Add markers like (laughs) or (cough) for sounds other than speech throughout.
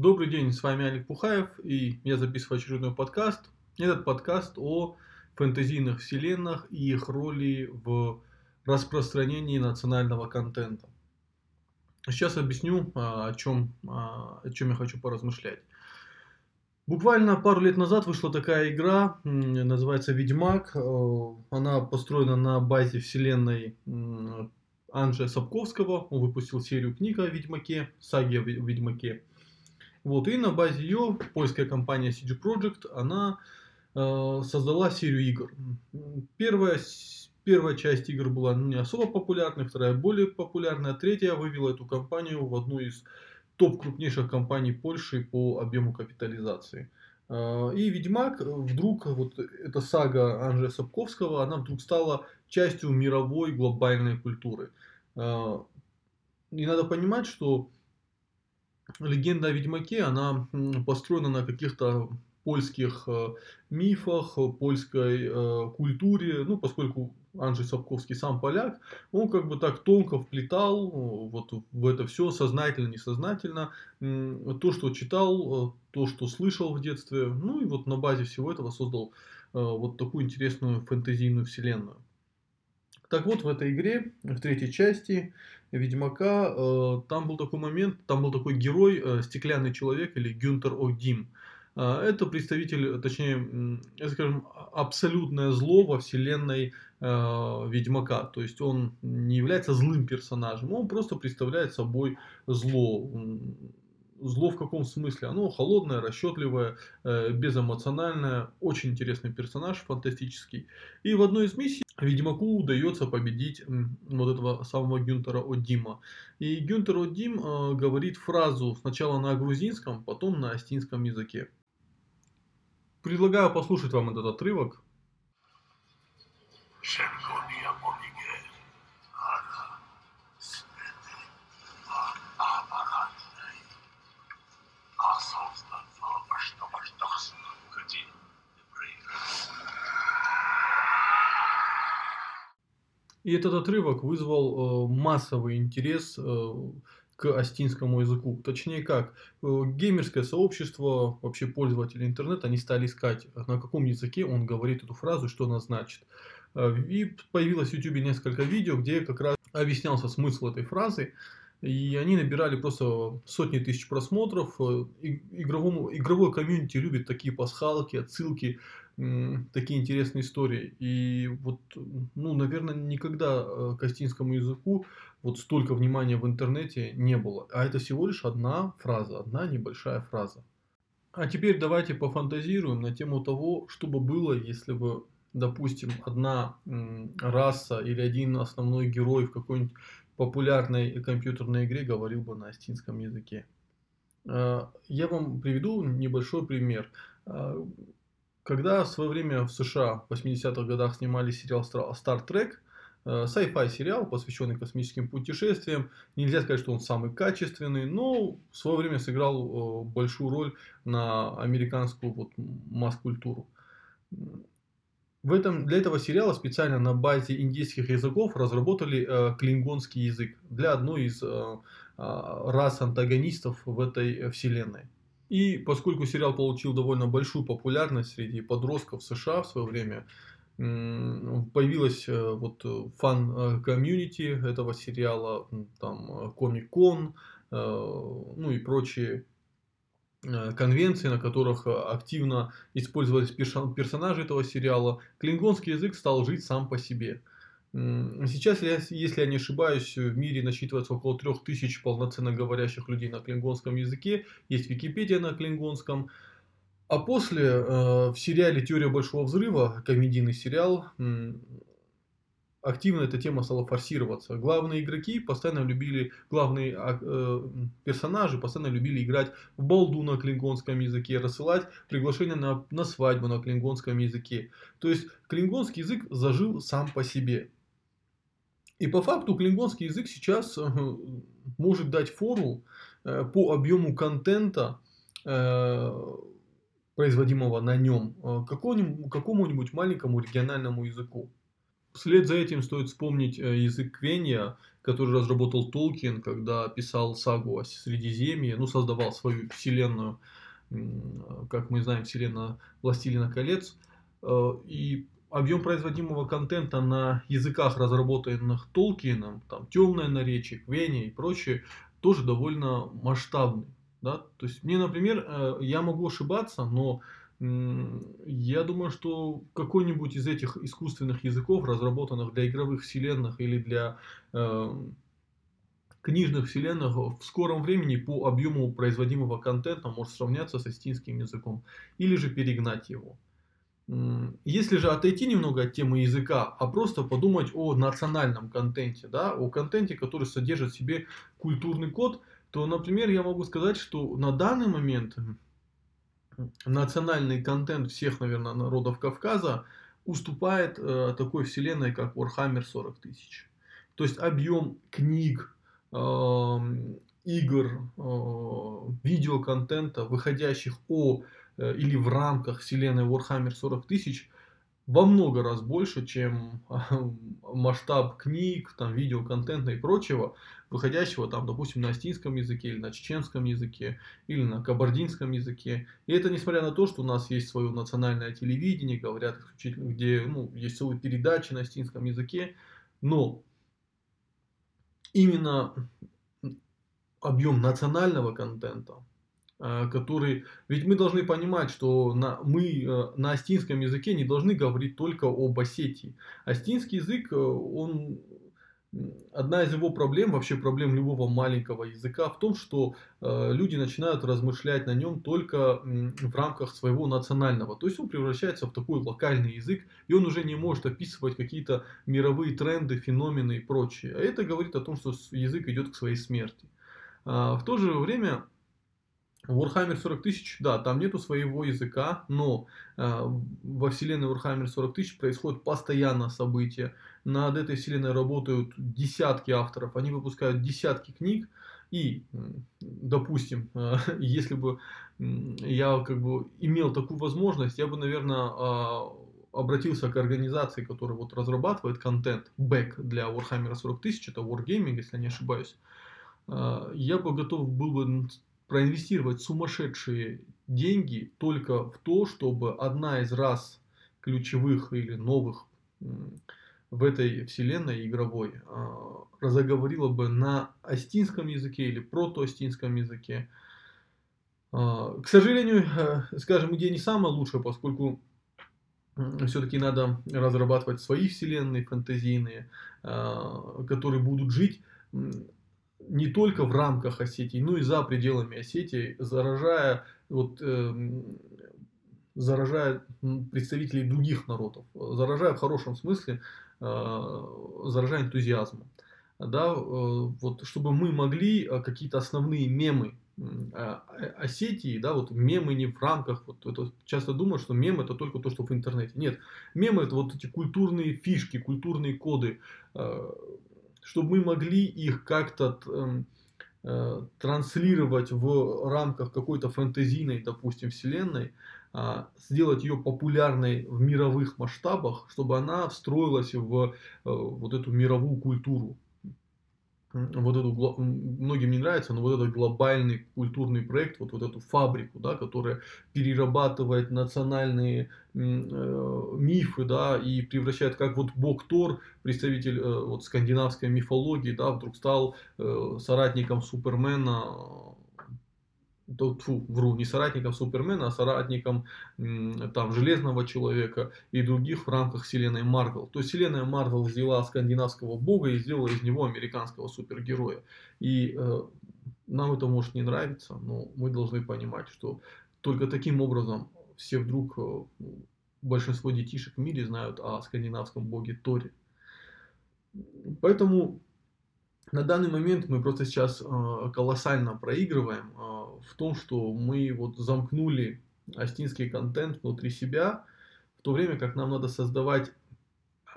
Добрый день, с вами Олег Пухаев, и я записываю очередной подкаст. Этот подкаст о фэнтезийных вселенных и их роли в распространении национального контента. Сейчас объясню, а, о чем, а, о чем я хочу поразмышлять. Буквально пару лет назад вышла такая игра, называется Ведьмак. Э, она построена на базе вселенной Анджея Сапковского. Он выпустил серию книг о Ведьмаке, саги о Ведьмаке. Вот, и на базе ее польская компания CD Projekt, она э, создала серию игр. Первая, первая часть игр была не особо популярной, вторая более популярная, третья вывела эту компанию в одну из топ крупнейших компаний Польши по объему капитализации. Э, и Ведьмак вдруг, вот эта сага Анжея Сапковского, она вдруг стала частью мировой глобальной культуры. Э, и надо понимать, что легенда о Ведьмаке, она построена на каких-то польских э, мифах, польской э, культуре, ну, поскольку Анджей Сапковский сам поляк, он как бы так тонко вплетал э, вот в это все, сознательно, несознательно, то, что читал, то, что слышал в детстве, ну и вот на базе всего этого создал вот такую интересную фэнтезийную вселенную. Так вот, в этой игре, в третьей части Ведьмака, э, там был такой момент, там был такой герой, э, стеклянный человек или Гюнтер О'Дим. Э, это представитель, точнее, скажем, абсолютное зло во вселенной э, Ведьмака. То есть он не является злым персонажем, он просто представляет собой зло. Зло в каком смысле? Оно холодное, расчетливое, э, безэмоциональное, очень интересный персонаж, фантастический. И в одной из миссий Ведьмаку удается победить вот этого самого Гюнтера Одима. И Гюнтер Одим э, говорит фразу сначала на грузинском, потом на астинском языке. Предлагаю послушать вам этот отрывок. И этот отрывок вызвал э, массовый интерес э, к астинскому языку. Точнее как, э, геймерское сообщество, вообще пользователи интернета, они стали искать, на каком языке он говорит эту фразу, что она значит. И появилось в YouTube несколько видео, где как раз объяснялся смысл этой фразы. И они набирали просто сотни тысяч просмотров. Игровому, игровой комьюнити любит такие пасхалки, отсылки такие интересные истории. И вот, ну, наверное, никогда э, к астинскому языку вот столько внимания в интернете не было. А это всего лишь одна фраза, одна небольшая фраза. А теперь давайте пофантазируем на тему того, что бы было, если бы, допустим, одна раса или один основной герой в какой-нибудь популярной компьютерной игре говорил бы на астинском языке. Э, я вам приведу небольшой пример. Э, когда в свое время в США в 80-х годах снимали сериал Star Trek, э, sci-fi сериал, посвященный космическим путешествиям. Нельзя сказать, что он самый качественный, но в свое время сыграл э, большую роль на американскую вот масс-культуру. В этом, для этого сериала специально на базе индийских языков разработали э, клингонский язык для одной из э, рас антагонистов в этой вселенной. И поскольку сериал получил довольно большую популярность среди подростков США в свое время, появилась э, вот э, фан-комьюнити этого сериала, там Comic-Con, э, ну и прочие конвенции, на которых активно использовались персонажи этого сериала, клингонский язык стал жить сам по себе. Сейчас, если я не ошибаюсь, в мире насчитывается около 3000 полноценно говорящих людей на клингонском языке. Есть Википедия на клингонском. А после э, в сериале «Теория большого взрыва», комедийный сериал, активно эта тема стала форсироваться. Главные игроки постоянно любили, главные а, э, персонажи постоянно любили играть в балду на клингонском языке, рассылать приглашения на, на свадьбу на клингонском языке. То есть клингонский язык зажил сам по себе. И по факту клингонский язык сейчас э, может дать фору э, по объему контента, э, производимого на нем, какому-нибудь маленькому региональному языку. вслед за этим стоит вспомнить э, язык Квения, который разработал Толкин, когда писал сагу о Средиземье, ну, создавал свою вселенную, как мы знаем, вселенная Властелина колец. Э, и объем производимого контента на языках, разработанных Толкином, там темное наречие, Квения и прочее, тоже довольно масштабный. Да? То есть мне, например, э, я могу ошибаться, но я думаю, что какой-нибудь из этих искусственных языков, разработанных для игровых вселенных или для э, книжных вселенных, в скором времени по объему производимого контента может сравняться с астинским языком или же перегнать его. Если же отойти немного от темы языка, а просто подумать о национальном контенте, да, о контенте, который содержит в себе культурный код, то, например, я могу сказать, что на данный момент национальный контент всех, наверное, народов Кавказа уступает э, такой вселенной, как Warhammer 40 тысяч. То есть объем книг, э, игр, э, видеоконтента, выходящих о или в рамках вселенной Warhammer 40 тысяч, во много раз больше, чем (laughs) масштаб книг, там, видеоконтента и прочего, выходящего там, допустим, на астинском языке или на чеченском языке или на кабардинском языке. И это несмотря на то, что у нас есть свое национальное телевидение, говорят исключительно, где ну, есть целые передачи на астинском языке, но именно объем национального контента Э, который... Ведь мы должны понимать, что на, мы э, на астинском языке не должны говорить только об Осетии. Астинский язык, э, он... Одна из его проблем, вообще проблем любого маленького языка в том, что э, люди начинают размышлять на нем только в рамках своего национального. То есть он превращается в такой локальный язык, и он уже не может описывать какие-то мировые тренды, феномены и прочее. А это говорит о том, что язык идет к своей смерти. А, в то же время Warhammer 40 тысяч, да, там нету своего языка, но э, во вселенной Warhammer 40 тысяч происходят постоянно события. Над этой вселенной работают десятки авторов, они выпускают десятки книг. И, допустим, э, (laughs) если бы я как бы имел такую возможность, я бы, наверное, э, обратился к организации, которая вот разрабатывает контент, бэк для Warhammer 40 тысяч, это Wargaming, если я не ошибаюсь. Э, я бы готов был бы проинвестировать сумасшедшие деньги только в то, чтобы одна из раз ключевых или новых в этой вселенной игровой а, разоговорила бы на астинском языке или протоастинском языке. А, к сожалению, э, скажем, идея не самая лучшая, поскольку все-таки надо разрабатывать свои вселенные фэнтезийные, а, которые будут жить не только в рамках Осетии, но и за пределами Осетии, заражая, вот, э, заражая представителей других народов, заражая в хорошем смысле, э, заражая энтузиазмом. Да, э, вот, чтобы мы могли э, какие-то основные мемы э, Осетии, да, вот мемы не в рамках, вот это часто думают, что мем это только то, что в интернете. Нет, мемы это вот эти культурные фишки, культурные коды, чтобы мы могли их как-то эм, э, транслировать в рамках какой-то фэнтезийной, допустим, вселенной, э, сделать ее популярной в мировых масштабах, чтобы она встроилась в э, вот эту мировую культуру вот эту, многим не нравится, но вот этот глобальный культурный проект, вот, вот эту фабрику, да, которая перерабатывает национальные э, мифы, да, и превращает, как вот бог Тор, представитель э, вот скандинавской мифологии, да, вдруг стал э, соратником Супермена, фу, вру, не соратником Супермена, а соратником там, Железного Человека и других в рамках вселенной Марвел. То есть вселенная Марвел взяла скандинавского бога и сделала из него американского супергероя. И э, нам это может не нравиться, но мы должны понимать, что только таким образом все вдруг, э, большинство детишек в мире знают о скандинавском боге Торе. Поэтому на данный момент мы просто сейчас э, колоссально проигрываем э, в том, что мы вот замкнули астинский контент внутри себя, в то время как нам надо создавать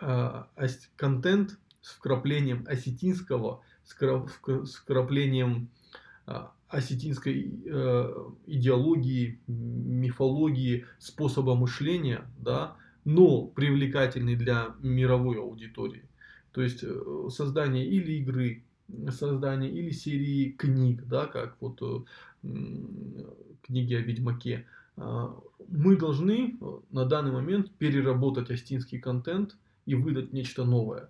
э, контент с вкраплением осетинского, с вкраплением осетинской идеологии, мифологии, способа мышления, да, но привлекательный для мировой аудитории. То есть создание или игры, создание или серии книг, да, как вот книги о Ведьмаке, а, мы должны э, на данный момент переработать астинский контент и выдать нечто новое.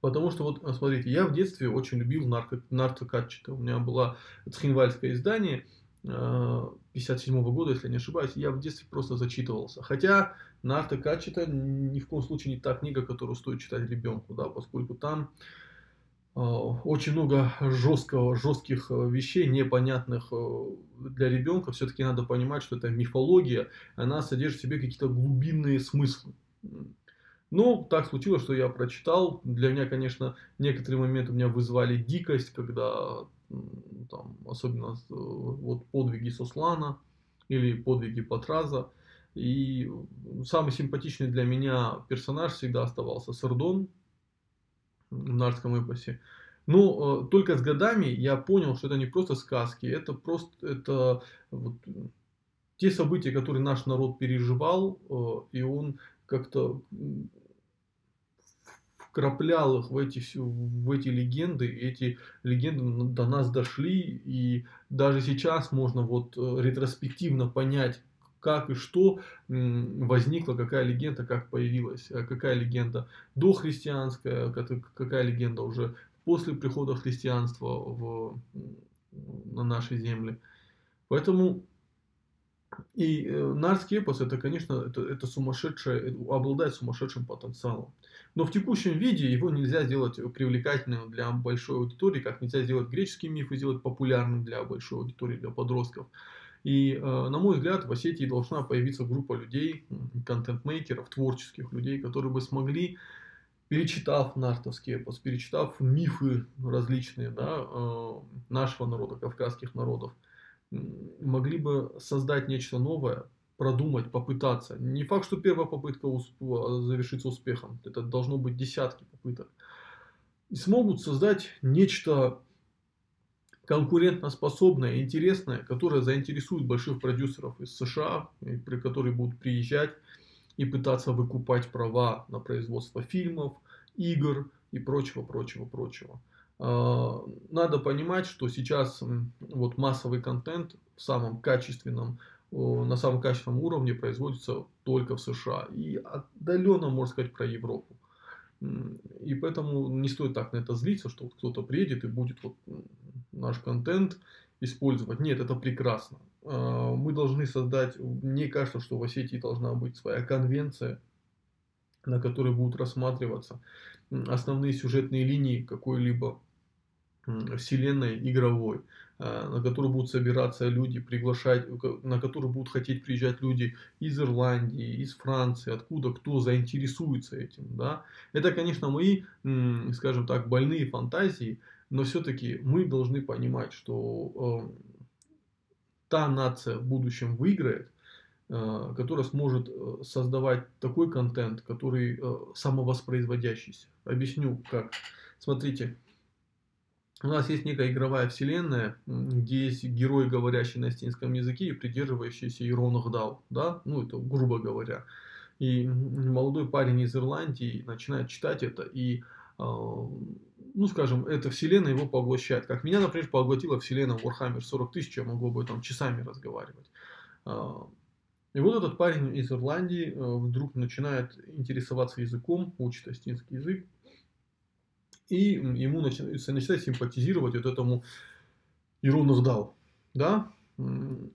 Потому что вот, э, смотрите, я в детстве очень любил нарко, наркокатчета. У меня было цхинвальское издание 57 -го года, если не ошибаюсь. Я в детстве просто зачитывался. Хотя наркокатчета ни в коем случае не та книга, которую стоит читать ребенку, да, поскольку там Э, очень много жесткого, жестких э, вещей, непонятных э, для ребенка. Все-таки надо понимать, что это мифология, она содержит в себе какие-то глубинные смыслы. Но так случилось, что я прочитал. Для меня, конечно, некоторые моменты у меня вызвали дикость, когда там, особенно вот подвиги Суслана или подвиги Патраза. И самый симпатичный для меня персонаж всегда оставался Сардон, в Нарском эпосе. Но э, только с годами я понял, что это не просто сказки, это просто это вот, те события, которые наш народ переживал, э, и он как-то вкраплял их в эти, в эти легенды, и эти легенды до нас дошли, и даже сейчас можно вот э, ретроспективно понять, как и что возникла, какая легенда, как появилась, э, какая легенда дохристианская, какая легенда уже после прихода христианства в, на наши земли. Поэтому и э, Нарский эпос это, конечно, это, это сумасшедшее, обладает сумасшедшим потенциалом. Но в текущем виде его нельзя сделать привлекательным для большой аудитории, как нельзя сделать греческий миф и сделать популярным для большой аудитории, для подростков. И, э, на мой взгляд, в Осетии должна появиться группа людей, контент-мейкеров, творческих людей, которые бы смогли, перечитав нартовский эпос, перечитав мифы различные да, э, нашего народа, кавказских народов, могли бы создать нечто новое, продумать, попытаться. Не факт, что первая попытка завершится успехом. Это должно быть десятки попыток. И смогут создать нечто конкурентоспособная, интересная, которая заинтересует больших продюсеров из США, при которые будут приезжать и пытаться выкупать права на производство фильмов, игр и прочего, прочего, прочего. А, надо понимать, что сейчас вот массовый контент в самом качественном, на самом качественном уровне производится только в США и отдаленно, можно сказать, про Европу. И поэтому не стоит так на это злиться, что вот кто-то приедет и будет вот наш контент использовать. Нет, это прекрасно. А, мы должны создать, мне кажется, что в Осетии должна быть своя конвенция, на которой будут рассматриваться основные сюжетные линии какой-либо вселенной игровой, а, на которую будут собираться люди, приглашать, на которую будут хотеть приезжать люди из Ирландии, из Франции, откуда кто заинтересуется этим. Да? Это, конечно, мои, скажем так, больные фантазии, но все-таки мы должны понимать, что э, та нация в будущем выиграет, которая сможет э, создавать такой контент, который э, самовоспроизводящийся. Объясню как. Смотрите, у нас есть некая игровая вселенная, где есть герой, говорящий на астинском языке и придерживающийся Иронах Дау, да, ну это грубо говоря. И молодой парень из Ирландии начинает читать это и а, ну, скажем, эта вселенная его поглощает. Как меня, например, поглотила вселенная Warhammer 40 тысяч, я могу об этом часами разговаривать. И вот этот парень из Ирландии э, вдруг начинает интересоваться языком, учит астинский язык, и ему начинает, начинает симпатизировать вот этому Ирону Вдал. Да? В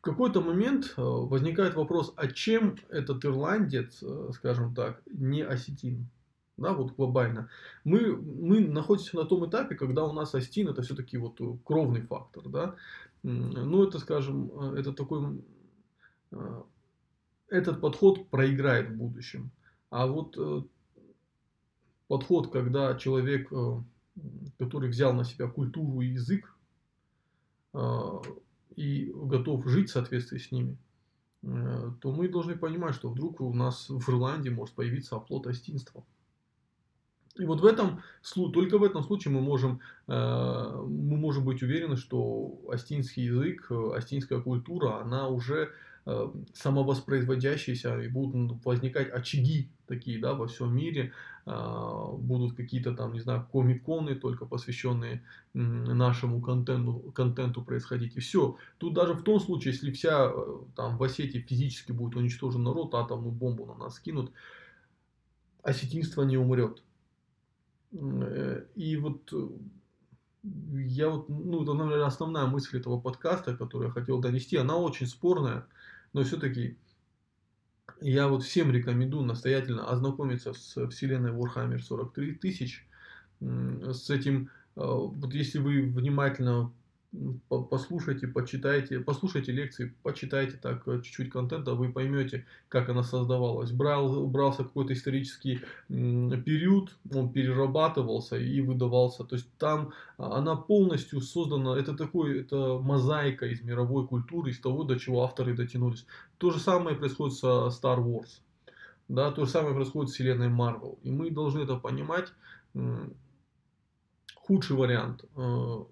какой-то момент э, возникает вопрос, а чем этот ирландец, э, скажем так, не осетин? да, вот глобально, мы, мы находимся на том этапе, когда у нас астин это все-таки вот кровный фактор, да, ну это, скажем, это такой, этот подход проиграет в будущем, а вот э, подход, когда человек, который взял на себя культуру и язык и готов жить в соответствии с ними, то мы должны понимать, что вдруг у нас в Ирландии может появиться оплот астинства. И вот в этом, только в этом случае мы можем, э, мы можем быть уверены, что астинский язык, астинская культура, она уже э, самовоспроизводящиеся, и будут возникать очаги такие, да, во всем мире, э, будут какие-то там, не знаю, комиконы, только посвященные э, нашему контенту, контенту происходить, и все. Тут даже в том случае, если вся э, там в Осетии физически будет уничтожен народ, атомную бомбу на нас кинут, осетинство не умрет. Э, и вот э, я вот, ну, это, наверное, основная мысль этого подкаста, которую я хотел донести, она очень спорная, но все-таки я вот всем рекомендую настоятельно ознакомиться с вселенной Warhammer 43 тысяч, с этим, э, вот если вы внимательно послушайте, почитайте, послушайте лекции, почитайте так э, чуть-чуть контента, вы поймете, как она создавалась. Брал, брался какой-то исторический период, он перерабатывался и выдавался. То есть там а, она полностью создана, это такой, это мозаика из мировой культуры, из того, до чего авторы дотянулись. То же самое происходит со Star Wars. Да, то же самое происходит с вселенной Marvel. И мы должны это понимать. Худший вариант э,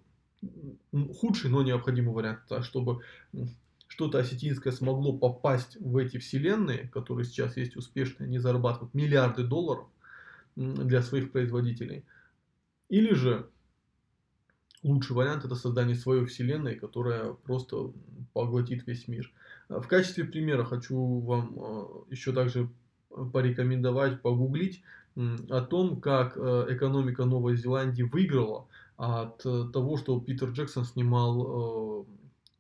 худший, но необходимый вариант, да, чтобы что-то осетинское смогло попасть в эти вселенные, которые сейчас есть успешные, они зарабатывают миллиарды долларов для своих производителей. Или же лучший вариант это создание своей вселенной, которая просто поглотит весь мир. В качестве примера хочу вам а, еще также порекомендовать, погуглить о том, как э, экономика Новой Зеландии выиграла от э, того, что Питер Джексон снимал э,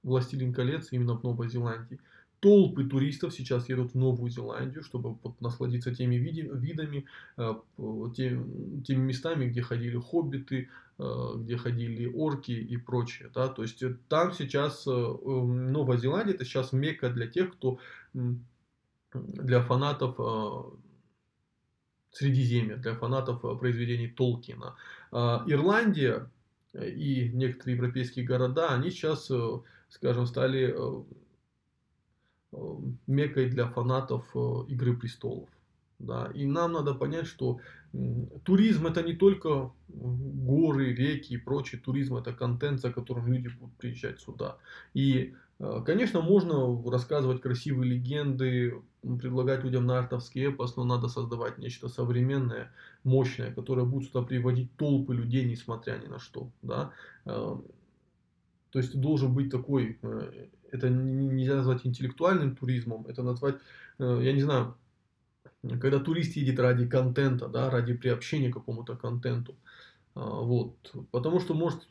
«Властелин колец» именно в Новой Зеландии. Толпы туристов сейчас едут в Новую Зеландию, чтобы вот, насладиться теми види, видами, э, тем, теми местами, где ходили хоббиты, э, где ходили орки и прочее. Да? То есть э, там сейчас э, Новая Зеландия это сейчас мекка для тех, кто для фанатов э, Средиземья, для фанатов произведений Толкина. А, Ирландия э, и некоторые европейские города, они сейчас, э, скажем, стали мекой для фанатов Игры престолов. Да. И нам надо понять, что туризм это не только горы, реки и прочий туризм, это контент, за которым люди будут приезжать сюда. И Э, конечно, можно рассказывать красивые легенды, предлагать людям нартовский эпос, но надо создавать нечто современное, мощное, которое будет сюда приводить толпы людей, несмотря ни на что. Да? Э, то есть должен быть такой, э, это нельзя назвать интеллектуальным туризмом, это назвать, я не знаю, когда турист едет ради контента, да, ради приобщения к какому-то контенту. Вот. Потому что может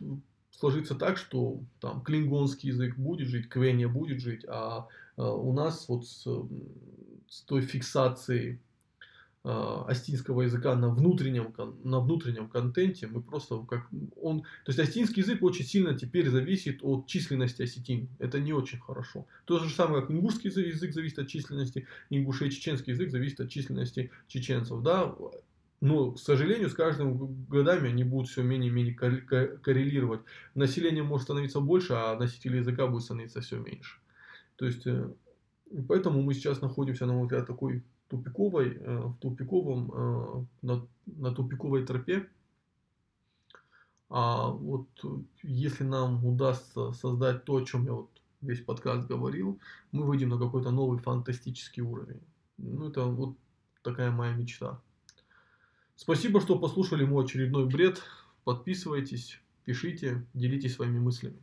сложиться так, что там клингонский язык будет жить, квеня будет жить, а, а у нас вот с, с той фиксацией а, астинского языка на внутреннем, на внутреннем контенте мы просто как он, то есть астинский язык очень сильно теперь зависит от численности осетин. Это не очень хорошо. То же самое, как ингушский язык зависит от численности ингушей, чеченский язык зависит от численности чеченцев. Да? Но, к сожалению, с каждым годами они будут все менее и менее коррелировать. Население может становиться больше, а носителей языка будет становиться все меньше. То есть, э, поэтому мы сейчас находимся, на мой взгляд, такой тупиковой, э, в тупиковом, э, на, на тупиковой тропе. А вот если нам удастся создать то, о чем я вот весь подкаст говорил, мы выйдем на какой-то новый фантастический уровень. Ну, это вот такая моя мечта. Спасибо, что послушали мой очередной бред. Подписывайтесь, пишите, делитесь своими мыслями.